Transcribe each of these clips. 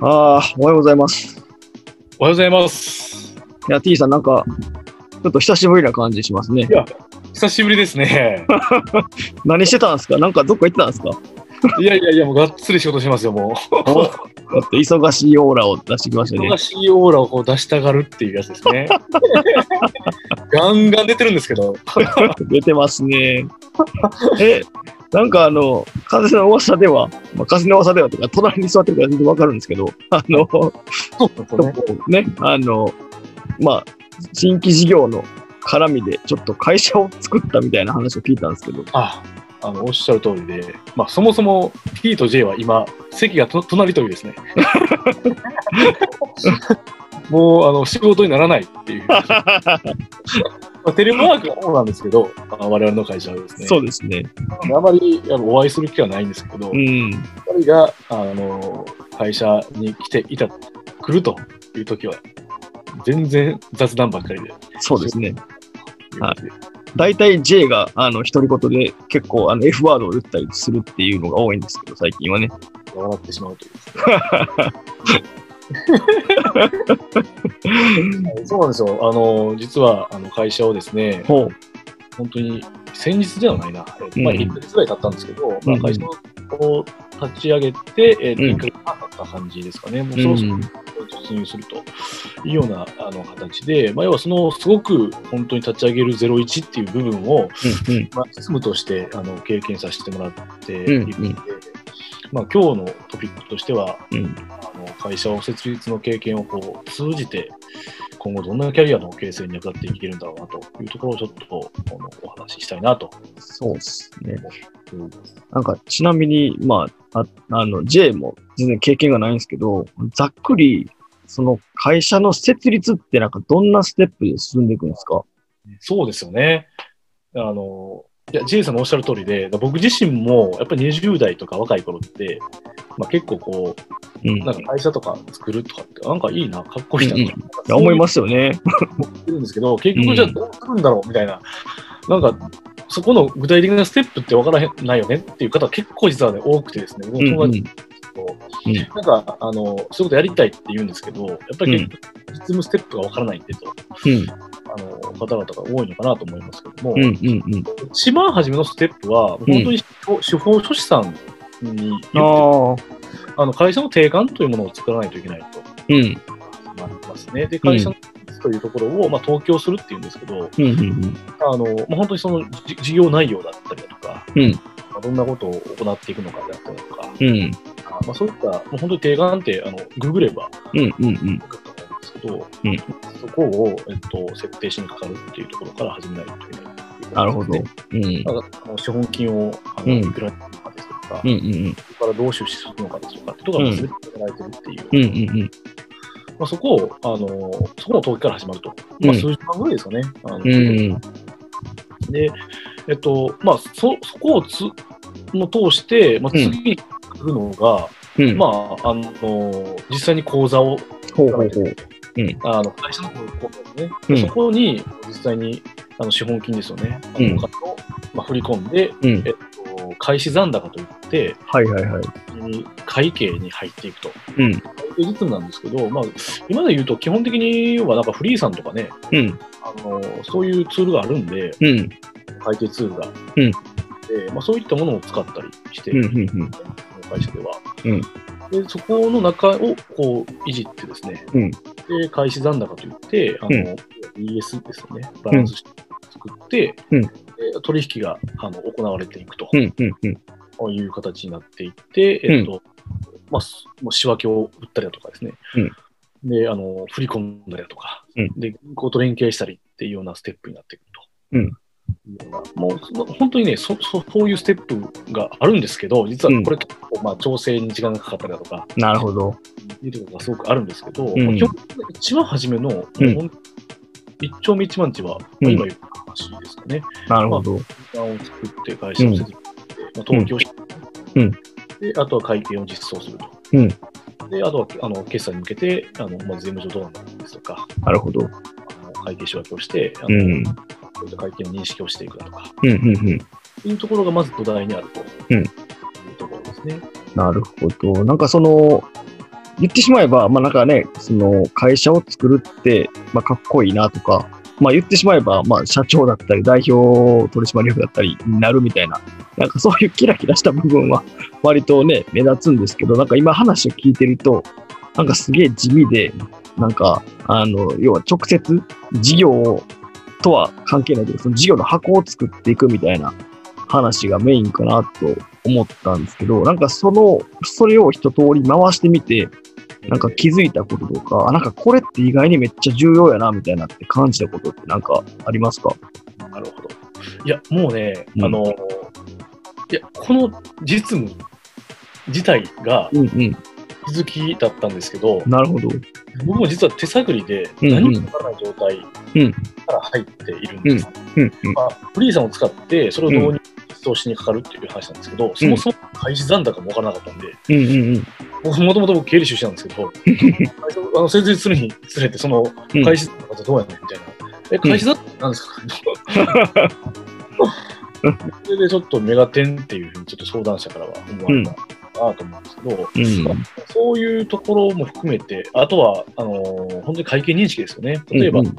ああ、おはようございます。おはようございます。いや、T さん、なんか、ちょっと久しぶりな感じしますね。や久しぶりですね。何してたんですか？なんかどっか行ってたんですか？いやいやいや、もうがっつり仕事してますよ、もう。だって忙しいオーラを出してきましたね忙。しいオーラをこう出したがるっていうやつですね。ガンガン出てるんですけど、出てますね。え、なんかあの、風の噂では、まあ、風の噂ではとか、隣に座ってるから全然わかるんですけど、あの、ね。ね、あの、まあ、新規事業の絡みで、ちょっと会社を作ったみたいな話を聞いたんですけど、ああのおっしゃる通りで、まあ、そもそも T と J は今、席がと隣というですね。もうあの仕事にならないっていう。まあ、テレワークはそうなんですけど、あの我々の会社はですね、そうですね。あまりお会いする機会はないんですけど、うん。二人があの会社に来ていた、来るという時は、全然雑談ばっかりで。そうですね。は大体 J が、あの、独り言で結構、あの、F ワードを言ったりするっていうのが多いんですけど、最近はね。笑ってしまうとそう。なんですよ。あの、実は、あの、会社をですね、本当に、先日ではないな、うんまあ、1ヶ月ぐらい経ったんですけど、まあ、会社を立ち上げて、えー1ヶ月半経った感じですかね。もうそろそろうん。突入するというようなあの形で、まあ、要はそのすごく本当に立ち上げる01っていう部分を、うんうん。まあ、実務としてあの経験させてもらっていうんるので、まあ、今日のトピックとしては、うん。あの会社を設立の経験をこう通じて今後どんなキャリアの形成に役立っていけるんだろうなというところをちょっとあのお話ししたいなとそうですね。なんか、ちなみに、まあ、ああの、J も全然経験がないんですけど、ざっくり、その会社の設立ってなんかどんなステップで進んでいくんですか？そうですよね。あの、いや、ジェイさんのおっしゃる通りで、僕自身もやっぱり20代とか若い頃って、まあ、結構こうなんか会社とか作るとかって、なんかいいな、かっこいいな、うんうん。いや思いますよね。思ってるんですけど、結局じゃあどうするんだろうみたいな、なんか、そこの具体的なステップってわからへんないよねっていう方結構実はね、多くてですね、僕うんうん。の友達と、うんなんか、あの、そういうことやりたいって言うんですけど、やっぱり結局、実務ステップがわからないんでと、うん。あの、方々が多いのかなと思いますけども、うんうんうん。一番初めのステップは、本当に司法書士さんにあの会社の定款というものを作らないといけないとうん。なりますね。で、会社のというところを、まあ、東京するっていうんですけど、うんうんあのまあ、本当にそのじ事業内容だったりだとか、どんなことを行っていくのかであったりとか、うん。うん。あまあ、そういった、もう本当に定款ってあのググればうんうんうん。と思うんですけど、うんそこを、えっと、設定しにかかるっていうところから始めないといけないなるほど。でうん。なんかあの資本金をあうんのいくらにするのかですとか、うんうんそこからどう出資するのかですとかってところが全て決められてるっていう、うん。うんうんうん。まあ、そこを、あのそこの登記から始まると、まあ、うん数時間ぐらいですかね。あのうんで、えっと、まあ、そ、そこをつ、の通して、まあ、うん次に来るのが、うん。まあ、あの、実際に口座を、ほうほうほう。あの、会社の口座ですね。うんそこに、実際に、あの、資本金ですよね。あうんの、お金を、まあ、振り込んで、うん。えっと、開始残高といって、はいはいはい。会計に入っていくと。うん。会計実務なんですけど、まあ、今で言うと、基本的には、なんかフリーさんとかね、うん。あの、そういうツールがあるんで、うん。会計ツールが。うんでまあ、そういったものを使ったりして、うん。うん。うん。会社では。うん。でそこの中をこういじってですね、うん。で開始残高といって、あのうん。BS ですよね、バランスして作って、うん。で取引があの行われていくと。うん。うん。うん。いう形になっていって、えっとまあ、すもう仕分けを売ったりだとかですね、であの振り込んだりだとか、うん。で銀行と連携したりっていうようなステップになっていくと。うんもう本当にねそそ、そういうステップがあるんですけど、実はこれ結構、まあ、調整に時間がかかったりだとか、なるほど。いうところがすごくあるんですけど、んまあ基本一番初めの、うん一丁目一番地は、まあ、今言った話ですかね。なるほど。時間を作って、会社を設立して、まあ、登記をして、うんで、あとは会計を実装すると。うんで、あとはあの決済に向けて、あのまあ、税務上どうなるんですとか、なるほど。あの会計仕分けをして、あのうん。そういった会計の認識をしていくだとか、うん。うん。うん。いうところがまず土台にあるとうんいうところですね。なるほど。なんかその、言ってしまえば、まあなんかね、その会社を作るって、まあかっこいいなとか、まあ言ってしまえば、まあ社長だったり、代表取締役だったりになるみたいな、なんかそういうキラキラした部分は割とね、目立つんですけど、なんか今話を聞いてると、なんかすげえ地味で、なんか、あの、要は直接事業とは関係ないけど、その事業の箱を作っていくみたいな話がメインかなと思ったんですけど、なんかその、それを一通り回してみて、なんか気づいたこととか、あなんかこれって意外にめっちゃ重要やなみたいなって感じたことってなんかありますか？なるほど。いや、もうね、うんあの、いや、この実務自体がうんうん。気づきだったんですけど、なるほど。僕も実は手探りで何もわからない状態うん。から入っているんです。まあ、フリーさんを使って、それを導入、実装しにかかるっていう話なんですけど、そもそも開始残高もわからなかったんで。僕もともと僕経理出身なんですけど、あの設立するにつれて、そのうん。開始残高ってどうやねんみたいな。え、開始残高って何ですか それでちょっとメガテンっていうふうにちょっと相談者からは思われたなと思うんですけど、うん。そういうところも含めて、あとは、あのー本当に会計認識ですよね。例えば、うんうん。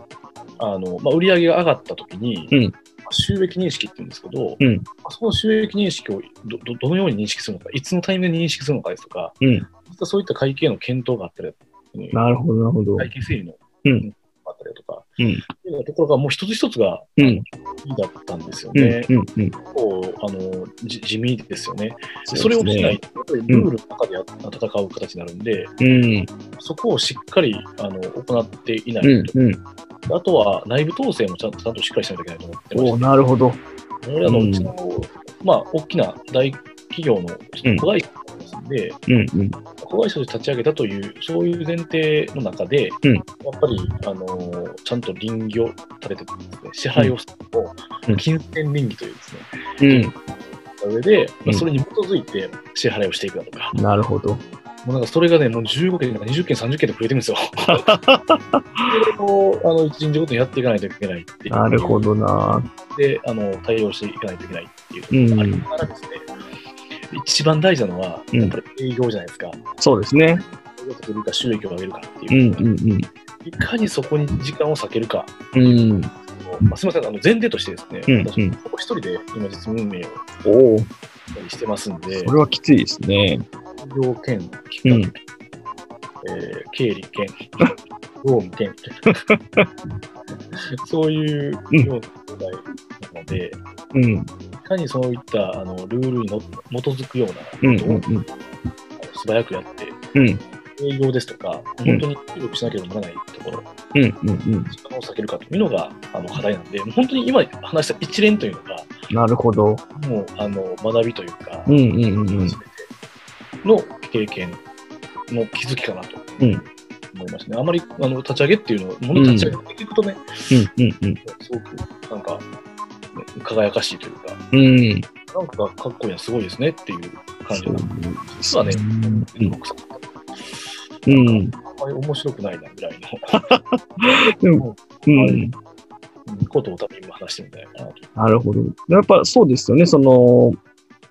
あのまあ、売上が上がったときに、うん。まあ収益認識って言うんですけど、うん。まあその収益認識をどどどのように認識するのか、いつのタイミングで認識するのかですとか、うん。そういった会計の検討があったりなるほど、なるほど。会計整理の、うんあったりだとか、うんいうようなところがもう一つ一つがうん。いいだったんですようんね。うんうん。こうあのじ地味ですよね。でそそれをしないね。と、ルールの中でや戦う形になるんで、うん。そこをしっかりあの行っていないと、うんうん。あとは内部統制もちゃんとちゃんとしっかりしないといけないと思ってまおしなるほど。て、俺らのうんうちの、まあ、大きな大企業の子会社ですんで、うんうん。子会社で立ち上げたという、そういう前提の中で、うんやっぱり、あのーちゃんと倫理を立ててですね、支配をすると、うん金銭倫理というですね、うん。上で、まうんあそれに基づいて支払いをしていくだとか、なるほど。もうなんかそれがね、もう15件、なんか20件、30件で増えてるんですよ。それをあの一日ごとにやっていかないといけないっていう。なるほどな。で、あの対応していかないといけないっていうところがありながらですね、一番大事なのは、うんやっぱり営業じゃないですか。そうですね。営業を作るか収益を上げるかってういう、んうんいかにそこに時間を割けるか。うん。うん。まあ、すみません、あの前提としてですね、うん私、うんここ一人で今実務運営をおお、してますんで、それはきついですね。営業兼企画、うんえー経理兼、業務兼、そういうような問題なので、うん。いかにそういったあのルールにの基づくようなうんことを。素早くやって、うん営業ですとか、本当に協力しなければならないところ、うんうんうん。時間を避けるかというのがあの課題なんで、本当に今話した一連というのが、なるほど。もうあの学びというか、うんうんうんの経験の気づきかなとうん思いましたね。あまりあの立ち上げっていうのを、もの立ち上げって聞くとね、うんうんうん。すごくなんか、ね輝かしいというか、うん。なんかかっこいいな、すごいですねっていう感じな実はね、うんん。あんまり面白くないなぐらいのうん。うんことを多分今話してみたいかなと。なるほど。やっぱそうですよね。その、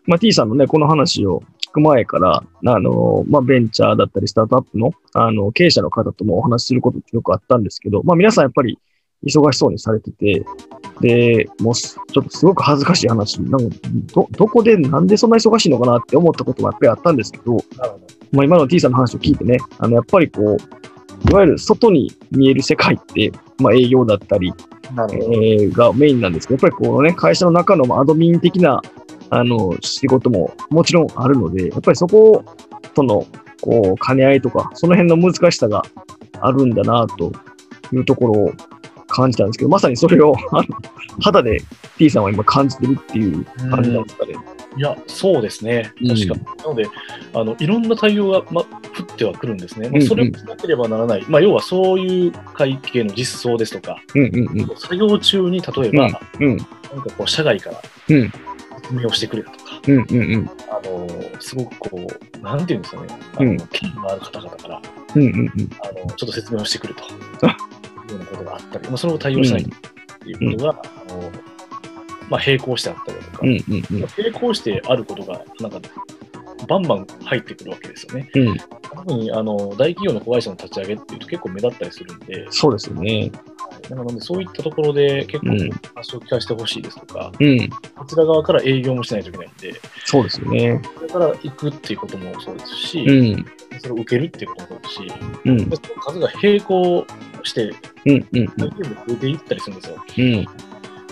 まあ、T さんのね、この話を聞く前から、あの、まあ、ベンチャーだったり、スタートアップの、あの、経営者の方ともお話しすることってよくあったんですけど、まあ、皆さんやっぱり忙しそうにされてて、で、もうす、ちょっとすごく恥ずかしい話、なんか、ど、どこで、なんでそんな忙しいのかなって思ったことがやっぱりあったんですけど。まあ、今の T さんの話を聞いてね、あの、やっぱりこう、いわゆる外に見える世界って、まあ、営業だったり。えーがメインなんですけど、やっぱりこうね、会社の中のまあアドミン的な、あの、仕事ももちろんあるので、やっぱりそことの、こう、兼ね合いとか、その辺の難しさがあるんだな、というところを感じたんですけど、まさにそれを、あの、肌で T さんは今感じてるっていう感じなんですかね。いや、そうですね。うん確かに。なので、あのいろんな対応が、ま、降ってはくるんですね。まあうんうんそれをしなければならない。まあ、要はそういう会計の実装ですとか、うんうんうん。作業中に例えば、うんなんかこう、社外からうん説明をしてくれたとか、うんうんうん。あのすごくこう、なんていうんですかね、あのうん権威のある方々から、うんうんうん。あのちょっと説明をしてくると ことがあったり、まあ、それを対応しないということが、あのまあ、並行してあったりだとか、うんうんうん。並行してあることが、なんか、バンバン入ってくるわけですよね。うん。特にあの大企業の子会社の立ち上げっていうと結構目立ったりするんで、そうですよね。なのでそういったところで結構うん話を聞かせてほしいですとか、うん。こちら側から営業もしないといけないんで、そうですよね。それから行くっていうこともそうですし、うん。それを受けるっていうこともそうですし、うん。でその数が並行して、うん。うん。大企業も増えていったりするんですよ。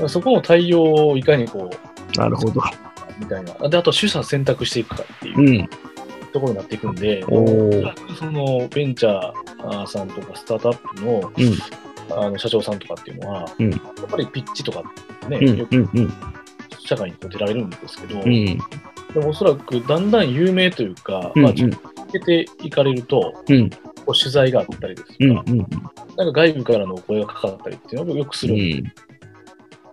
うん。そこの対応をいかにこう、なるほど。みたいな。で、あと、取捨選択していくかっていううんところになっていくんで、らくそのベンチャーさんとかスタートアップの,、うんあの社長さんとかっていうのは、うんやっぱりピッチとかね、うん。よく。社会に出られるんですけど、うん。でもおそらくだんだん有名というか、うんまあ、続けていかれると、うん。こう取材があったりですとか。なんか外部からのお声がかかったりっていうのをよくする。うん。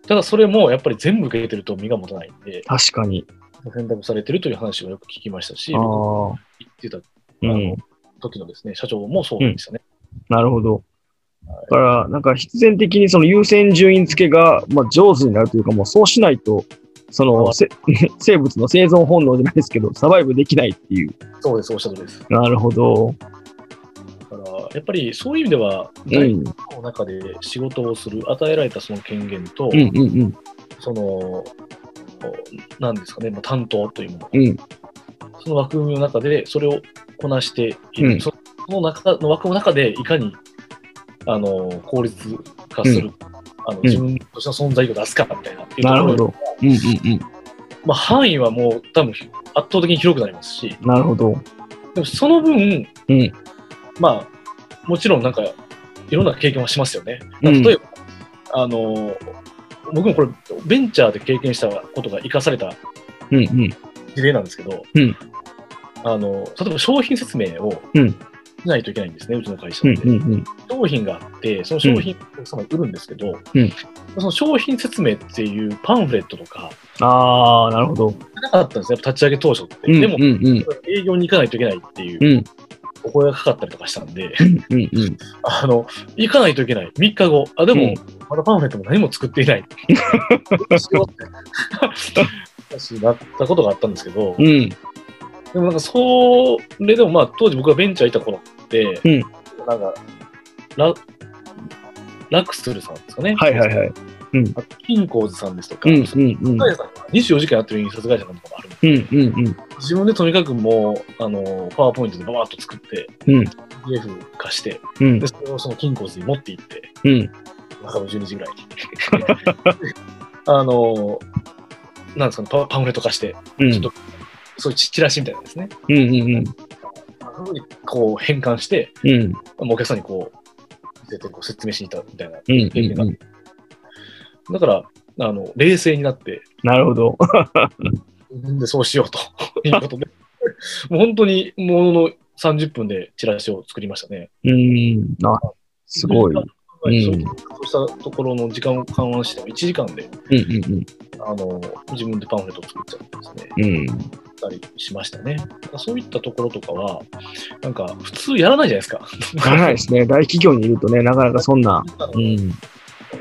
ただそれもやっぱり全部受けてると身が持たないんで、確かに。選択されてるという話をよく聞きましたし、言ってたうん。時のですね、社長もそうでしたね。なるほど。だから、なんか必然的にその優先順位付けが、まあ、上手になるというか、もうそうしないと、そのせ 生物の生存本能じゃないですけど、サバイブできないっていう。そうです、おっしゃるとりです。なるほど。やっぱりそういう意味では、うん。大企業の中で仕事をする、与えられたその権限と、うんうんうん。その、なんですかね、まあ担当というもの、うん。その枠組みの中でそれをこなしている、うんそその中の枠の中でいかにあの効率化する、あのん自分としての存在意義を出すかみたいなっていうところなるほど。うんうんうん。まあ、範囲はもう多分圧倒的に広くなりますし、なるほど。でもその分、うんまあ、もちろんなんか、いろんな経験はしますよね。うん例えば、あの、僕もこれ、ベンチャーで経験したことが生かされたうんうん。事例なんですけど、うんあの、例えば商品説明をうんしないといけないんですね、うちの会社うんで。うんうん。商品があって、その商品をお客様に売るんですけど、うんその商品説明っていうパンフレットとか、ああ、なるほど。なかったんですね、やっぱ立ち上げ当初って。うんでも、うんうん。営業に行かないといけないっていううんお声がかかったりとかしたんで、うんうん。あの、行かないといけない。3日後。あ、でも、うんまだパンフレットも何も作っていない。どうし ようって話になったことがあったんですけど、うん。でもなんか、それでもまあ、当時僕がベンチャーいた頃って、うんなんか、ラ、ラクスルさんですかね。はいはいはい。あとキンコーズさんですとか、うんうんうん。さんが24時間やってる印刷会社なんかもあるんでうんうんうん。自分でとにかくもう、あの、パワーポイントでババーッと作って、うん PDF 化して、うんで、それをそのキンコーズに持って行って、うん。中の12時ぐらいに。あの、なんですかね、パパンフレット化して、うんちょっと、そういうチラシみたいなですね。うんうんこう変換して、うん。もうお客さんにこう、見せてこう説明しに行ったみたいなうん経験が。うん。だから、あの、冷静になって、なるほど。自分でそうしようということで、もう本当にものの30分でチラシを作りましたね。うん。あ、すごい。うんそうしたところの時間を緩和して、1時間でうんうんあの自分でパンフレットを作っちゃってですね、うん。うん。たりしましたね。そういったところとかは、なんか普通やらないじゃないですか。ならないですね。大企業にいるとね、なかなかそんな。うん。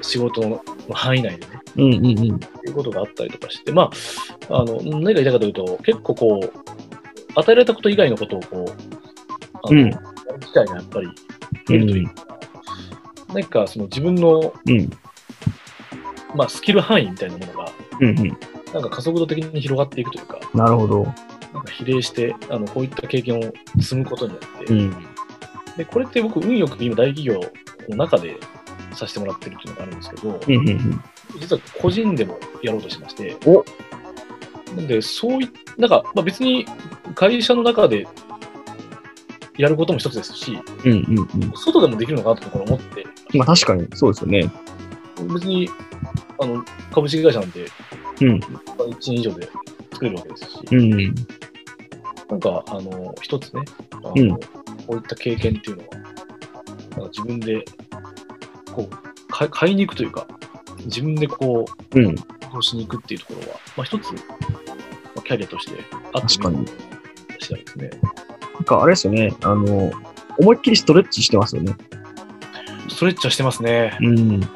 仕事の範囲内でね、うんうんうん。ということがあったりとかして、まあ、あの何が言いたいかというと、結構こう、与えられたこと以外のことをこう、あのうんやる機会がやっぱり増えるというか、何かその自分の、うんまあ、スキル範囲みたいなものが、うんうん。なんか加速度的に広がっていくというか、なるほど。なんか比例して、あのこういった経験を積むことによって、うん。で、これって僕、運よく今大企業の中でさせてもらってるっていうのがあるんですけど、うんうんうん。実は個人でもやろうとしてまして、おなんで、そういなんか、まあ、別に会社の中でやることも一つですし、うんうんうん。外でもできるのかなと思って、まあ確かにそうですよね。別にあの株式会社なんて、うん1年以上で作れるわけですし、うん。なんか、あの、一つね、あのうんこういった経験っていうのは、なんか自分で、こう、か買いに行くというか、自分でこう、うん。投資に行くっていうところは、まあ、一つ、まあ、キャリアとしてあって確かに。次第ですね。なんかあれですよね。あの、思いっきりストレッチしてますよね。ストレッチはしてますね。うん。はい。なん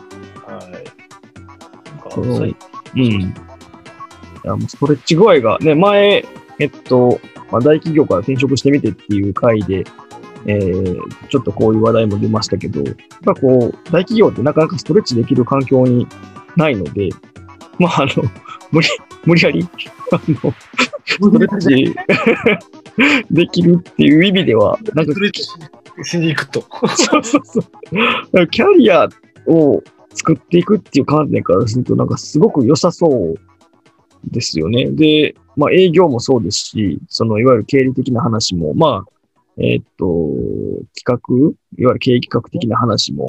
かそうん。ストレッチ具合が、ね、前、えっと、まあ、大企業から転職してみてっていう回で、えー、ちょっとこういう話題も出ましたけど、やっぱこう、大企業ってなかなかストレッチできる環境にないので、まあ、あの、無理、無理やり、あの、ストレッチ できるっていう意味では、なんかストレッチしに行くと。そうそうそう。キャリアを作っていくっていう観点からすると、なんかすごく良さそうですよね。で、まあ営業もそうですし、そのいわゆる経理的な話も、まあ、えーっと、企画、いわゆる経営企画的な話も、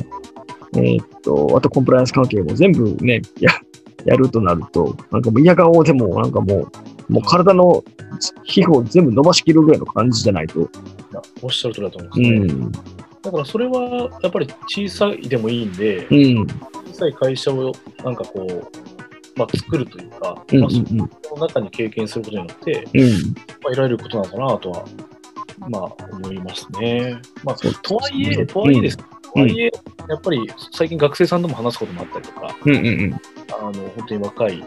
えーっと、あとコンプライアンス関係も全部ね、や、やるとなると、なんかもう嫌顔でも、なんかもう、もう体の皮膚を全部伸ばしきるぐらいの感じじゃないと。おっしゃる通りだと思ううんですね。ん。だからそれはやっぱり小さいでもいいんで、うん。小さい会社をなんかこう、まあ、作るというか、うん。うまあ、ん。その中に経験することによって、うん。まあ、得られることなのかなとは、まあ、思いますね。まあ、とはいえ、とはいえです。とうんはいえ、やっぱり最近学生さんとも話すこともあったりとか、うん。うん。あの本当に若い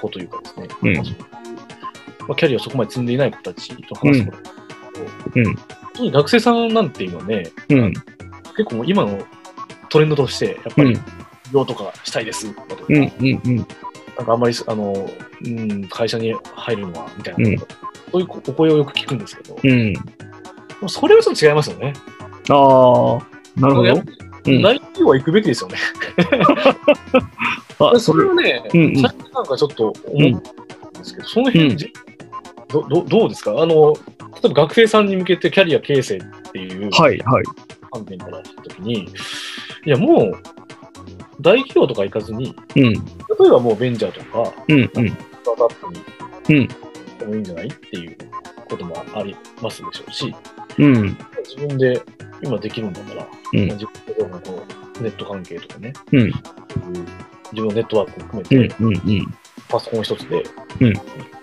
子というかですね、うんまあキャリアをそこまで積んでいない子たちと話すこともあるけど、うん特に学生さんなんていうのはね、うん。結構今のトレンドとして、やっぱり、業とかしたいですだとか、うん。うん。うん。なんかあんまりあの、うん、会社に入るのはみたいな、うんそういうお声をよく聞くんですけど、うん。でもそれはちょっと違いますよね。ああ、なるほど大企業は行くべきですよね。あ、それはね、うんうん最近なんかちょっと思うんですけど、その辺、うんじどどどうですか？あの、例えば学生さんに向けてキャリア形成っていうはい、はい。観点からしたときに、いや、もう、大企業とか行かずに、うん。例えばもうベンチャーとか、うん。うん。スタートアップにってもいいんじゃない？っていうこともありますでしょうし、うん。自分で今できるんだから、うんまあ自分でこうネット関係とかね、うん。自分のネットワークを含めて、うん。うん。パソコン一つで、うん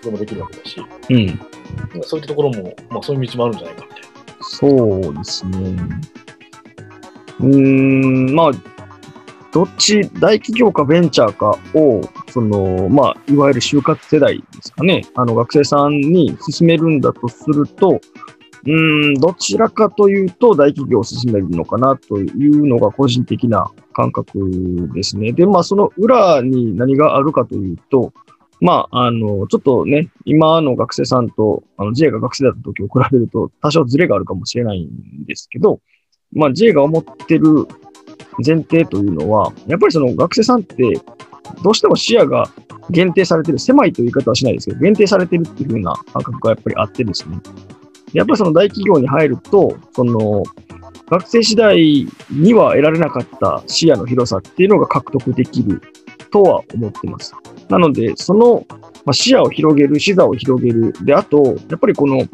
でもできるわけだし、うん。そういったところも、まあそういう道もあるんじゃないかみたいな。そうですね。うーん、まあ、どっち、大企業かベンチャーかを、その、まあ、いわゆる就活世代ですかね。あの、学生さんに進めるんだとすると、うん、どちらかというと、大企業を進めるのかなというのが個人的な感覚ですね。で、まあ、その裏に何があるかというと、まあ、あの、ちょっとね、今の学生さんと、あの、J が学生だった時を比べると、多少ズレがあるかもしれないんですけど、まあ、J が思ってる前提というのは、やっぱりその学生さんって、どうしても視野が限定されてる、狭いという言い方はしないですけど、限定されてるっていう風な感覚がやっぱりあってですね。やっぱりその大企業に入ると、その、学生時代には得られなかった視野の広さっていうのが獲得できるとは思ってます。なので、その、まあ、視野を広げる、視座を広げる。で、あと、やっぱりこの、え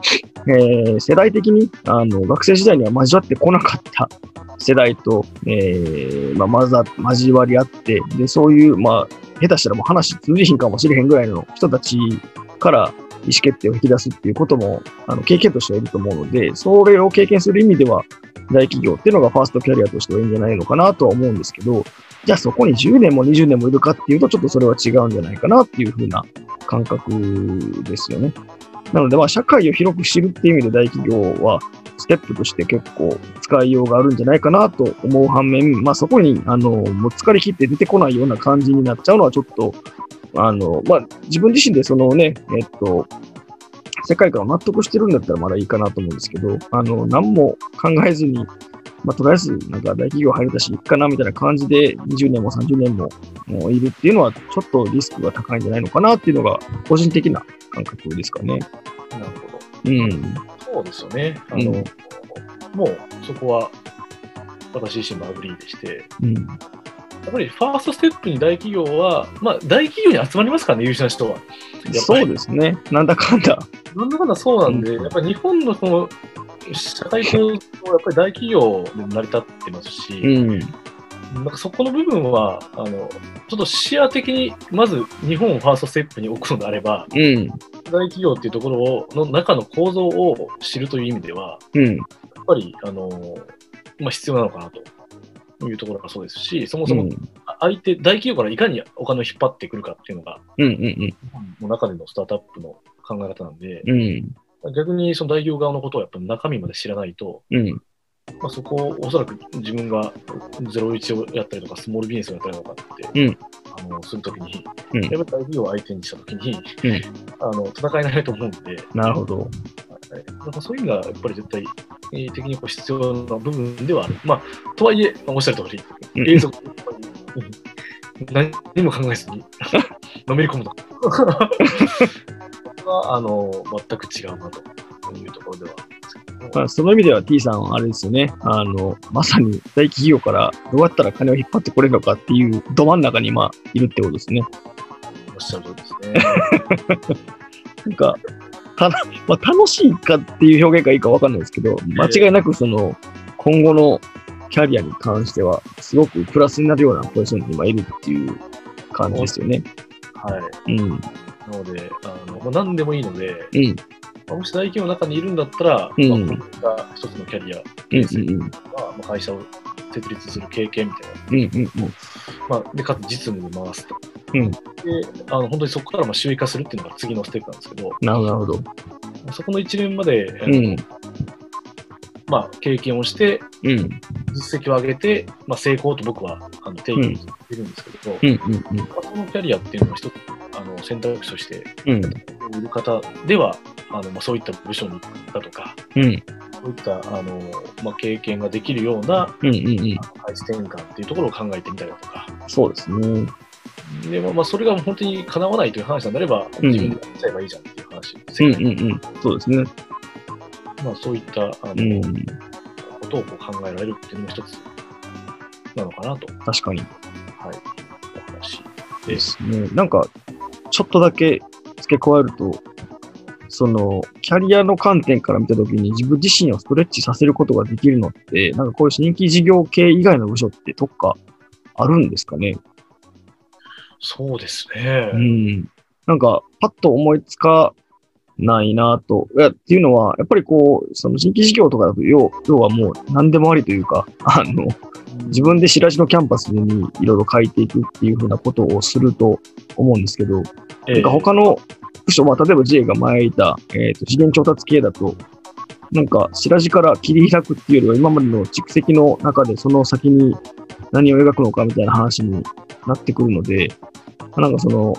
ー世代的に、あの、学生時代には交わってこなかった世代と、えーまあ、まざ、交わり合って、で、そういう、まあ、下手したらもう話通じひんかもしれへんぐらいの人たちから意思決定を引き出すっていうことも、あの、経験としてはいると思うので、それを経験する意味では、大企業っていうのがファーストキャリアとしてはいいんじゃないのかなとは思うんですけど、じゃあそこに10年も20年もいるかっていうと、ちょっとそれは違うんじゃないかなっていうふうな感覚ですよね。なので、まあ、社会を広く知るっていう意味で大企業は、ステップとして結構使いようがあるんじゃないかなと思う反面、まあ、そこに、あの、もう疲れ切って出てこないような感じになっちゃうのはちょっと、あの、まあ、自分自身でそのね、えっと、世界観を納得してるんだったらまだいいかなと思うんですけど、あの、何も考えずに、まあ、とりあえず、なんか大企業入れたし、いっかなみたいな感じで、20年も30年ももういるっていうのは、ちょっとリスクが高いんじゃないのかなっていうのが、個人的な感覚ですかね。なるほど。うん。そうですよね。あの、うんもうそこは私自身も agree でして、うん。やっぱり first step に大企業は、まあ大企業に集まりますからね、優秀な人は。そうりですね。なんだかんだ。なんだかんだそうなんで、やっぱり日本のその社会構造はやっぱり大企業で成り立ってますし、うん。なんかそこの部分は、あの、ちょっと視野的に、まず日本をファーストステップに置くのであれば、うん。大企業っていうところをの中の構造を知るという意味では、うん。やっぱり、あの、まあ、必要なのかなというところがそうですし、そもそも、うん。相手、大企業からいかにお金を引っ張ってくるかっていうのが、うんうんもう中でのスタートアップの考え方なんで、うん。うん。逆にその大企業側のことをやっぱ中身まで知らないと、うん。まあ、そこをおそらく自分が01をやったりとか、スモールビジネスをやったりとかって、うんあのするときに、うんやっぱり大企業を相手にしたときに、うんあの戦えないと思うんで、なるほど。はいなんかそういうのがやっぱり絶対えー的にこう必要な部分ではある。まあ、とはいえ、まあおっしゃる通り、うん永続うん何にも考えずに のめり込むと。はあの全く違うなというところではあるんですけども。まあ、その意味では T さんはあれですよね。あの、まさに大企業からどうやったら金を引っ張ってこれるのかっていうど真ん中にまあいるってことですね。おっしゃる通りですね。なんか、たまあ、楽しいかっていう表現がいいかわかんないですけど、間違いなくその、今後のキャリアに関しては、すごくプラスになるようなポジションに今いるっていう感じですよね。はい。うん。なので、あのまあ、何でもいいので、うん。まあもし大企業の中にいるんだったら、うんまあ、こういった一つのキャリア、うんうんうん。まあ、会社を設立する経験みたいな、うんうんうん。まあ、でかつ実務で回すと。うんであの本当にそこからまあ収益化するっていうのが次のステップなんですけど、なるほど。そこの一連まで、うん。まあ、経験をして、うん。実績を上げて、まあ、成功と僕はあの定義しているんですけど、うんうんまあそのキャリアっていうのは一つあの選択肢としてうん。いる方では、あのまあ、そういった部署に行ったとか、うん。そういったあの、まあ、経験ができるようなうんうんうん。配置転換っていうところを考えてみたりだとか、そうですね。でまあまあ、それが本当にかなわないという話なんであれば、うん自分でやっちゃえばいいじゃんっていう話ですうん。うんうん。そうですね。まあ、そういったあの、うん。ことをこう考えられるっていうのも一つなのかなと、確かに。はい、お話でです。すね。なんか、ちょっとだけ付け加えると、その、キャリアの観点から見たときに自分自身をストレッチさせることができるのって、なんかこういう新規事業系以外の部署って特化あるんですかね？そうですね。うん。なんか、パッと思いつかないなと。いや、っていうのは、やっぱりこう、その新規事業とかだと、要要はもう何でもありというか、あの、自分で白地のキャンパスにいろいろ書いていくっていうふうなことをすると思うんですけど、えなんか他の部署、まあ、例えば J が前いた、えーと資源調達系だと、なんか白地から切り開くっていうよりは、今までの蓄積の中でその先に何を描くのかみたいな話になってくるので、なんかその、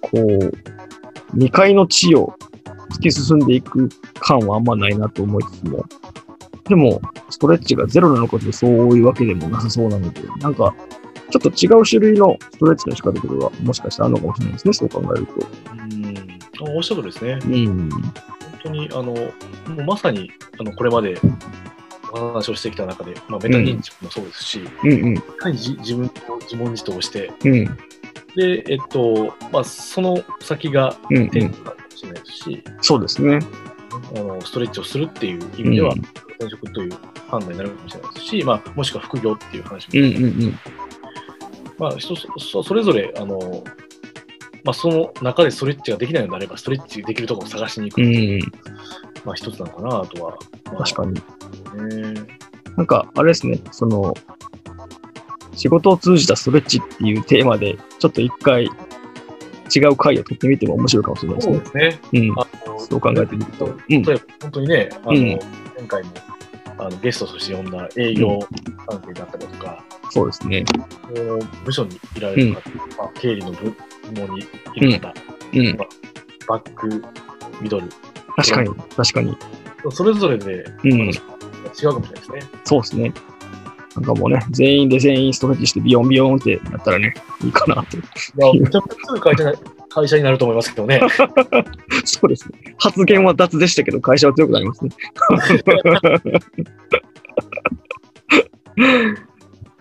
こう、2階の地を突き進んでいく感はあんまないなと思いつつも、でも、ストレッチがゼロなのかとそういうわけでもなさそうなので、なんか、ちょっと違う種類のストレッチの仕方とかがもしかしたらあるのかもしれないですね、そう考えると。うん、あおっしゃる通りですね。うん。本当に、あの、もうまさに、あの、これまでお話をしてきた中で、まあ、メタ認知もそうですし、うんうん。いかに自自分を自問自答して、うん。で、えっと、まあ、その先がうん、うん。しそうですね。あのストレッチをするっていう意味では、うん転職という判断になるかもしれないですし、まあ、もしくは副業っていう話も、うんうんうん。まあ、人そそれぞれ、あの、まあ、その中でストレッチができないのであれば、ストレッチできるところを探しに行く、うん。まあ、一つなのかなとは。まあ確かに。ね。なんか、あれですね、その、仕事を通じたストレッチっていうテーマで、ちょっと一回違う回を取ってみても面白いかもしれないですそうね。ですね。うん。あのそう考えてみると。うん。例えば、本当にね、あの、うん前回もあのゲストとして呼んだ営業関係だったりだとか、そうですね。部署にいられる方、まあ、経理の部門にいる方、うん。バック、ミドル、確かに、確かに。それぞれで、うん違うかもしれないですね。そうですね。なんかもうね、全員で全員ストレッチしてビヨンビヨンってやったらね、いいかなと。いや、めちゃくちゃ強い会社な 会社になると思いますけどね。そうですね。発言は雑でしたけど、会社は強くなりますね。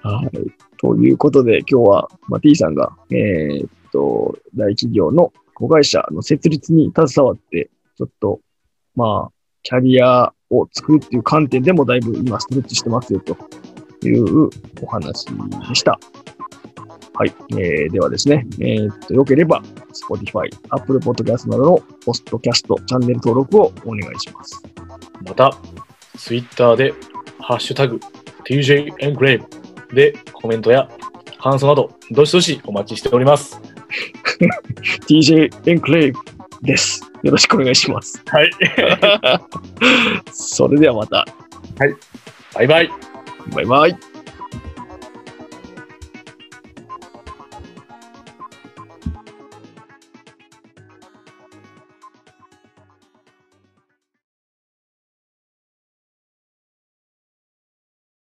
はい。ということで、今日は、まあ、T さんが、えーっと、大企業の子会社の設立に携わって、ちょっと、まあ、キャリアを作るっていう観点でもだいぶ今ストレッチしてますよというお話でした。はい。えーではですね、えーっと、よければ、Spotify、Apple Podcast などのポストキャストチャンネル登録をお願いします。また、ツイッターで、ハッシュタグ、TJ エングレイブでコメントや感想など、どしどしお待ちしております。TJ エンクレイブです。よろしくお願いします。はい。それではまた。バイバイ。バイバイ。